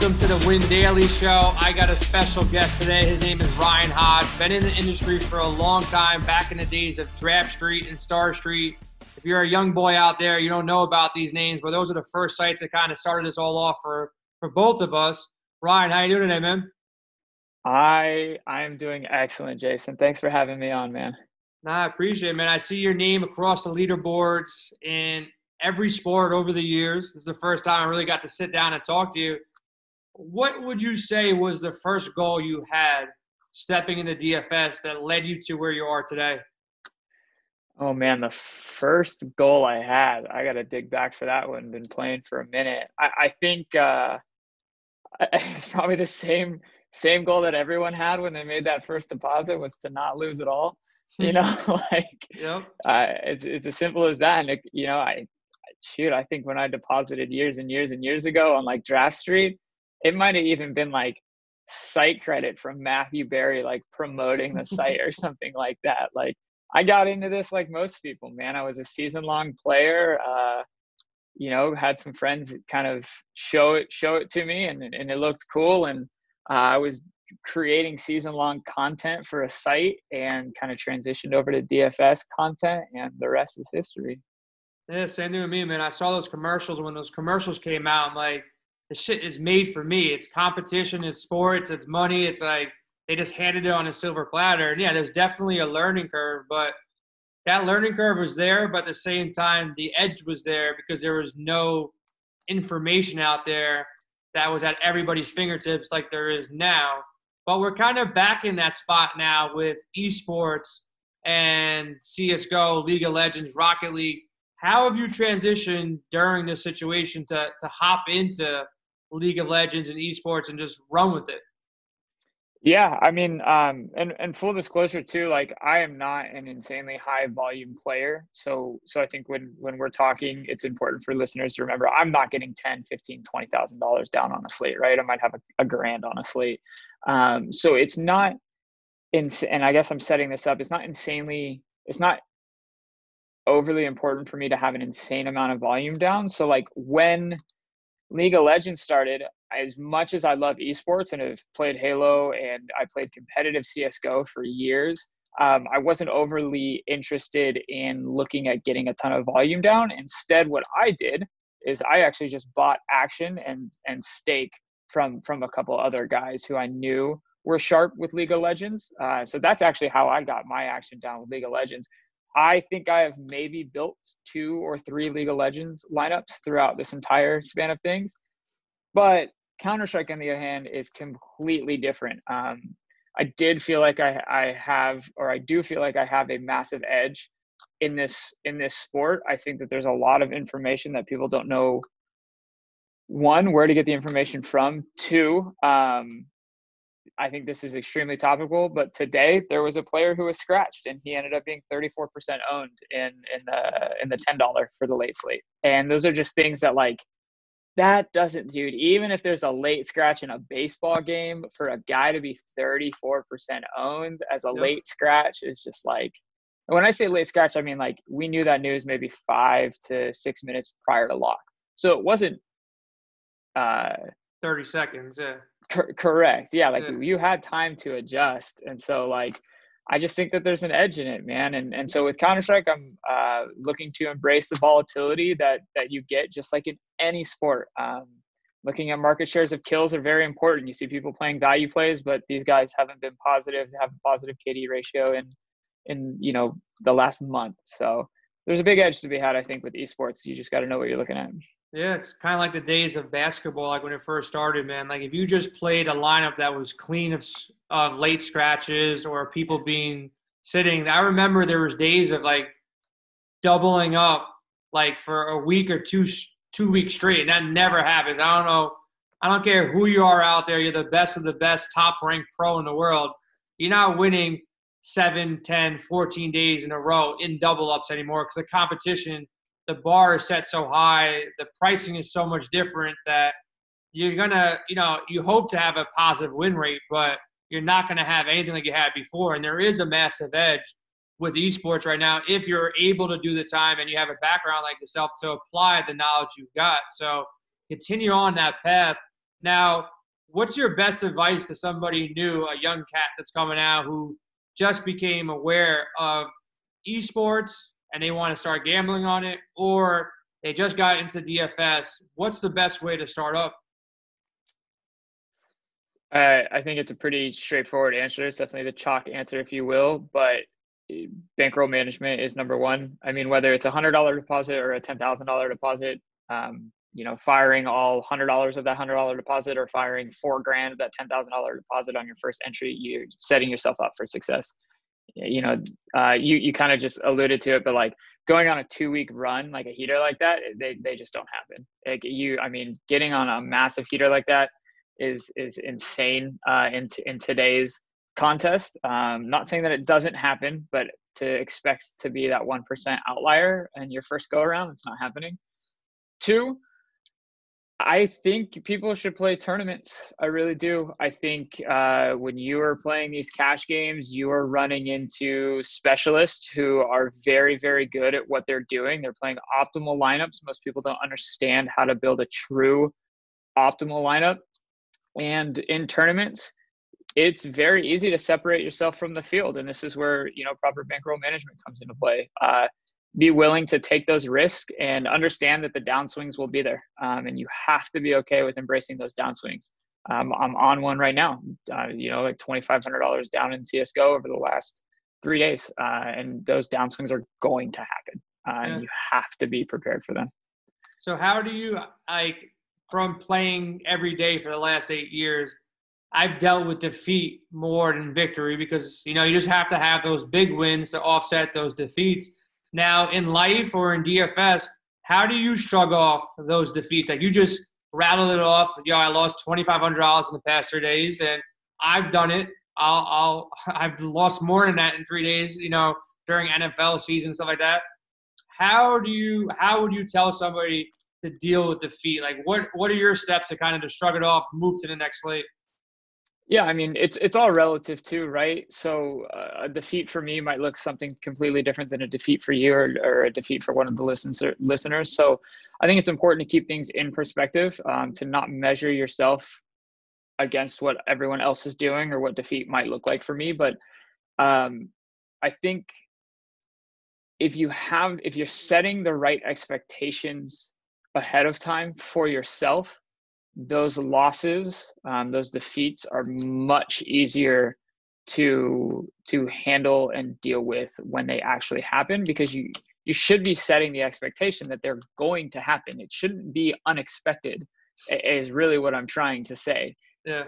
welcome to the Win Daily Show. I got a special guest today. His name is Ryan Hodge. Been in the industry for a long time, back in the days of Draft Street and Star Street. If you're a young boy out there, you don't know about these names, but those are the first sites that kind of started this all off for for both of us. Ryan, how you doing today, man? I I am doing excellent, Jason. Thanks for having me on, man. Nah, I appreciate it, man. I see your name across the leaderboards in every sport over the years. This is the first time I really got to sit down and talk to you. What would you say was the first goal you had stepping into DFS that led you to where you are today? Oh man, the first goal I had, I got to dig back for that one. Been playing for a minute. I, I think uh, it's probably the same same goal that everyone had when they made that first deposit was to not lose at all. You know, like yep. uh, it's it's as simple as that. And it, you know, I shoot, I think when I deposited years and years and years ago on like Draft Street, it might have even been like site credit from Matthew Berry, like promoting the site or something like that. Like I got into this like most people, man. I was a season long player. Uh, you know, had some friends kind of show it show it to me, and and it looked cool. And uh, I was creating season long content for a site, and kind of transitioned over to DFS content, and the rest is history. Yeah, same thing with me, man. I saw those commercials when those commercials came out. I'm like, the shit is made for me. It's competition, it's sports, it's money. It's like they just handed it on a silver platter. And yeah, there's definitely a learning curve, but that learning curve was there, but at the same time, the edge was there because there was no information out there that was at everybody's fingertips like there is now. But we're kind of back in that spot now with esports and CSGO, League of Legends, Rocket League. How have you transitioned during this situation to, to hop into League of Legends and esports and just run with it? Yeah, I mean, um, and and full disclosure too, like I am not an insanely high volume player. So so I think when when we're talking, it's important for listeners to remember I'm not getting 10, 15, 20,000 dollars down on a slate, right? I might have a, a grand on a slate. Um, so it's not in and I guess I'm setting this up. It's not insanely it's not overly important for me to have an insane amount of volume down. So like when League of Legends started, as much as I love esports and have played Halo and I played competitive CSGO for years, um, I wasn't overly interested in looking at getting a ton of volume down. Instead, what I did is I actually just bought action and and stake from from a couple other guys who I knew were sharp with League of Legends. Uh, so that's actually how I got my action down with League of Legends. I think I have maybe built two or three League of Legends lineups throughout this entire span of things. But Counter Strike, on the other hand, is completely different. Um, I did feel like I, I have, or I do feel like I have a massive edge in this in this sport. I think that there's a lot of information that people don't know. One, where to get the information from. Two, um, I think this is extremely topical, but today there was a player who was scratched and he ended up being 34% owned in in the in the $10 for the late slate. And those are just things that like that doesn't dude, even if there's a late scratch in a baseball game for a guy to be 34% owned as a yep. late scratch is just like when I say late scratch, I mean like we knew that news maybe 5 to 6 minutes prior to lock. So it wasn't uh 30 seconds, yeah Cor- correct. Yeah, like yeah. you had time to adjust, and so like I just think that there's an edge in it, man. And and so with Counter Strike, I'm uh, looking to embrace the volatility that that you get, just like in any sport. Um, looking at market shares of kills are very important. You see people playing value plays, but these guys haven't been positive, have a positive KD ratio in in you know the last month. So there's a big edge to be had, I think, with esports. You just got to know what you're looking at. Yeah, it's kind of like the days of basketball, like when it first started, man. Like if you just played a lineup that was clean of uh, late scratches or people being sitting. I remember there was days of like doubling up, like for a week or two two weeks straight, and that never happens. I don't know. I don't care who you are out there. You're the best of the best, top ranked pro in the world. You're not winning 7, 10, 14 days in a row in double ups anymore because the competition – the bar is set so high, the pricing is so much different that you're gonna, you know, you hope to have a positive win rate, but you're not gonna have anything like you had before. And there is a massive edge with esports right now if you're able to do the time and you have a background like yourself to apply the knowledge you've got. So continue on that path. Now, what's your best advice to somebody new, a young cat that's coming out who just became aware of esports and they want to start gambling on it, or they just got into DFS? What's the best way to start up? Uh, I think it's a pretty straightforward answer. It's definitely the chalk answer, if you will. But eh, bankroll management is number one. I mean, whether it's a hundred dollar deposit or a ten thousand dollar deposit, um, you know, firing all hundred dollars of that hundred dollar deposit or firing four grand of that ten thousand dollar deposit on your first entry, you're setting yourself up for success. You know, uh, you you kind of just alluded to it, but like going on a two week run, like a heater like that, they they just don't happen. Like you, I mean, getting on a massive heater like that is is insane uh, in t- in today's contest. Um, not saying that it doesn't happen, but to expect to be that one percent outlier in your first go around, it's not happening. Two, I think people should play tournaments. I really do. I think uh, when you are playing these cash games, you are running into specialists who are very, very good at what they're doing. They're playing optimal lineups. Most people don't understand how to build a true optimal lineup. And in tournaments, it's very easy to separate yourself from the field. And this is where, you know, proper bankroll management comes into play. Uh, be willing to take those risks and understand that the downswings will be there. Um, and you have to be okay with embracing those downswings. Um, I'm on one right now, uh, you know, like $2,500 down in CSGO over the last three days. Uh, and those downswings are going to happen. Uh, yeah. And you have to be prepared for them. So, how do you, like, from playing every day for the last eight years, I've dealt with defeat more than victory because you know you just have to have those big wins to offset those defeats. Now in life or in DFS, how do you shrug off those defeats? Like you just rattle it off. Yo, I lost twenty five hundred dollars in the past three days, and I've done it. I'll, I'll I've lost more than that in three days. You know, during NFL season stuff like that. How do you? How would you tell somebody to deal with defeat? Like, what what are your steps to kind of just shrug it off, move to the next slate? Yeah, I mean it's it's all relative too, right? So uh, a defeat for me might look something completely different than a defeat for you or, or a defeat for one of the listens, listeners. So I think it's important to keep things in perspective, um, to not measure yourself against what everyone else is doing or what defeat might look like for me. But um, I think if you have if you're setting the right expectations ahead of time for yourself, those losses, um, those defeats are much easier to to handle and deal with when they actually happen because you you should be setting the expectation that they're going to happen. It shouldn't be unexpected. Is really what I'm trying to say. Yeah.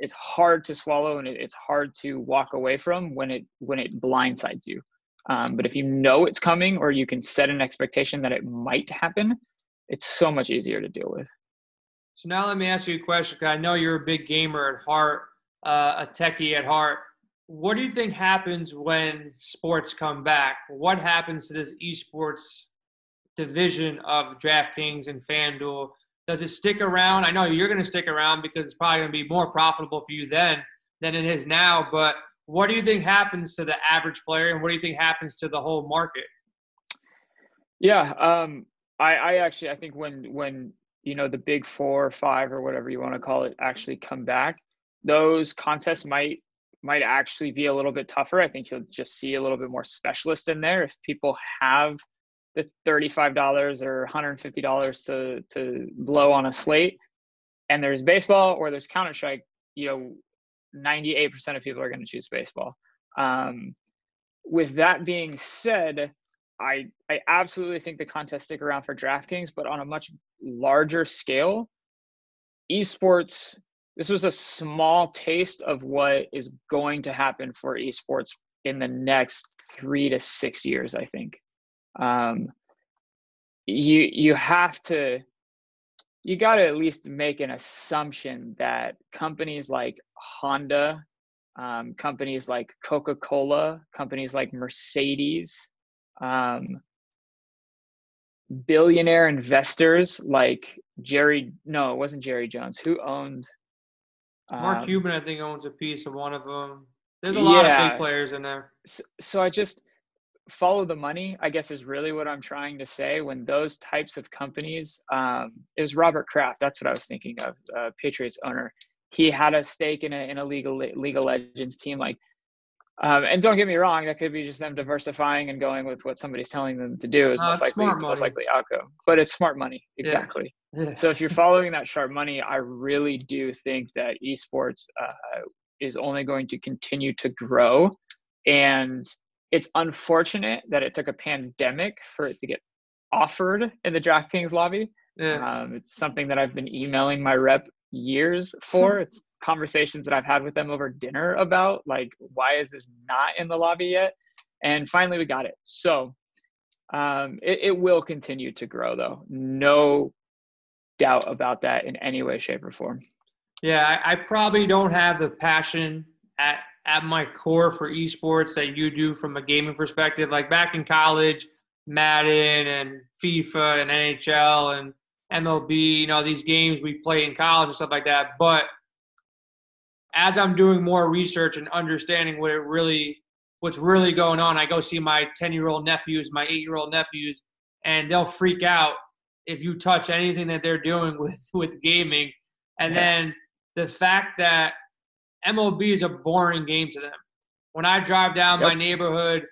It's hard to swallow and it's hard to walk away from when it when it blindsides you. Um, but if you know it's coming or you can set an expectation that it might happen, it's so much easier to deal with. So now let me ask you a question. I know you're a big gamer at heart, uh, a techie at heart. What do you think happens when sports come back? What happens to this esports division of DraftKings and FanDuel? Does it stick around? I know you're going to stick around because it's probably going to be more profitable for you then than it is now. But what do you think happens to the average player, and what do you think happens to the whole market? Yeah, um, I, I actually I think when when you know the big four or five or whatever you want to call it actually come back, those contests might might actually be a little bit tougher. I think you'll just see a little bit more specialist in there if people have the $35 or $150 to to blow on a slate and there's baseball or there's counter strike you know 98% of people are going to choose baseball um, with that being said I I absolutely think the contests stick around for DraftKings, but on a much larger scale, esports. This was a small taste of what is going to happen for esports in the next three to six years. I think. Um, you you have to you got to at least make an assumption that companies like Honda, um, companies like Coca Cola, companies like Mercedes, um, billionaire investors like Jerry. No, it wasn't Jerry Jones. Who owned? Mark um, Cuban, I think, owns a piece of one of them. There's a lot yeah. of big players in there. So, so I just, follow the money i guess is really what i'm trying to say when those types of companies um, it was robert kraft that's what i was thinking of uh, patriots owner he had a stake in a, in a legal legal legends team like um, and don't get me wrong that could be just them diversifying and going with what somebody's telling them to do is uh, most likely most likely outcome but it's smart money exactly yeah. so if you're following that sharp money i really do think that esports uh, is only going to continue to grow and it's unfortunate that it took a pandemic for it to get offered in the DraftKings lobby. Yeah. Um, it's something that I've been emailing my rep years for. it's conversations that I've had with them over dinner about, like, why is this not in the lobby yet? And finally, we got it. So um, it, it will continue to grow, though. No doubt about that in any way, shape, or form. Yeah, I, I probably don't have the passion at at my core for esports that you do from a gaming perspective. Like back in college, Madden and FIFA and NHL and MLB, you know, these games we play in college and stuff like that. But as I'm doing more research and understanding what it really what's really going on, I go see my 10 year old nephews, my eight year old nephews, and they'll freak out if you touch anything that they're doing with with gaming. And then the fact that MLB is a boring game to them. When I drive down yep. my neighborhood,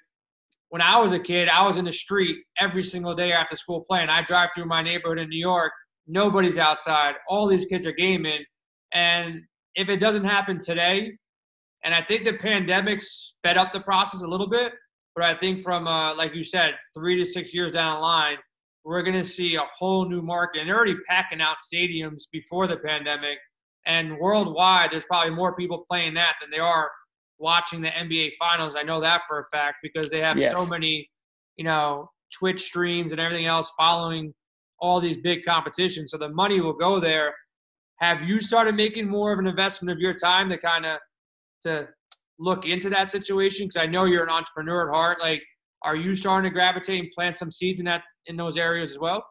when I was a kid, I was in the street every single day after school playing. I drive through my neighborhood in New York. Nobody's outside. All these kids are gaming. And if it doesn't happen today, and I think the pandemic sped up the process a little bit, but I think from, uh, like you said, three to six years down the line, we're going to see a whole new market. And they're already packing out stadiums before the pandemic and worldwide, there's probably more people playing that than there are watching the NBA finals. I know that for a fact because they have yes. so many, you know, Twitch streams and everything else following all these big competitions. So the money will go there. Have you started making more of an investment of your time to kind of to look into that situation? Because I know you're an entrepreneur at heart. Like, are you starting to gravitate and plant some seeds in that in those areas as well?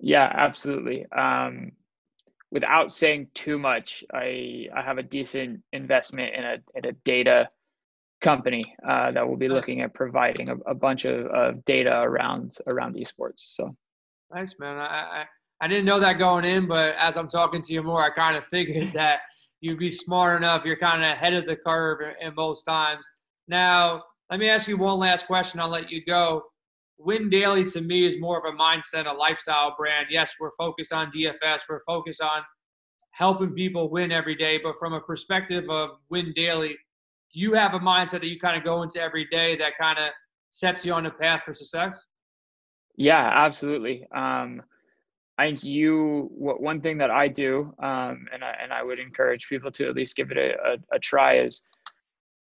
Yeah, absolutely. Um, without saying too much, I I have a decent investment in a in a data company uh, that will be looking at providing a, a bunch of, of data around around esports. So nice, man. I, I I didn't know that going in, but as I'm talking to you more, I kind of figured that you'd be smart enough. You're kind of ahead of the curve in, most times. Now, let me ask you one last question. I'll let you go. Win Daily to me is more of a mindset, a lifestyle brand. Yes, we're focused on DFS, we're focused on helping people win every day, but from a perspective of Win Daily, you have a mindset that you kind of go into every day that kind of sets you on the path for success? Yeah, absolutely. Um, I think you one thing that I do, um, and I and I would encourage people to at least give it a, a, a try is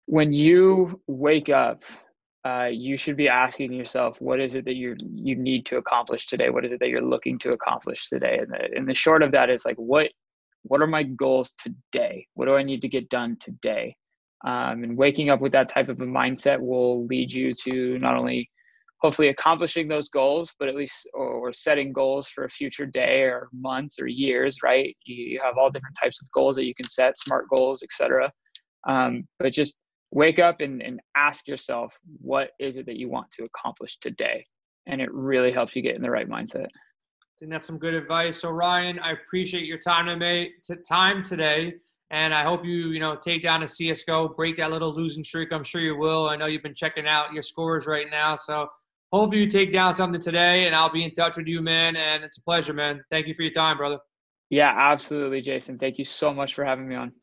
when you wake up uh, you should be asking yourself, what is it that you you need to accomplish today? What is it that you're looking to accomplish today? And the, and the short of that is like, what what are my goals today? What do I need to get done today? Um, and waking up with that type of a mindset will lead you to not only hopefully accomplishing those goals, but at least or, setting goals for a future day or months or years. Right? You, you have all different types of goals that you can set, smart goals, etc. Um, but just wake up and, and ask yourself what is it that you want to accomplish today and it really helps you get in the right mindset I think that's some good advice. So Ryan, I appreciate your time today. Time today, and I hope you you know take down a CS:GO, break that little losing streak. I'm sure you will. I know you've been checking out your scores right now, so hopefully you take down something today. And I'll be in touch with you, man. And it's a pleasure, man. Thank you for your time, brother. Yeah, absolutely, Jason. Thank you so much for having me on.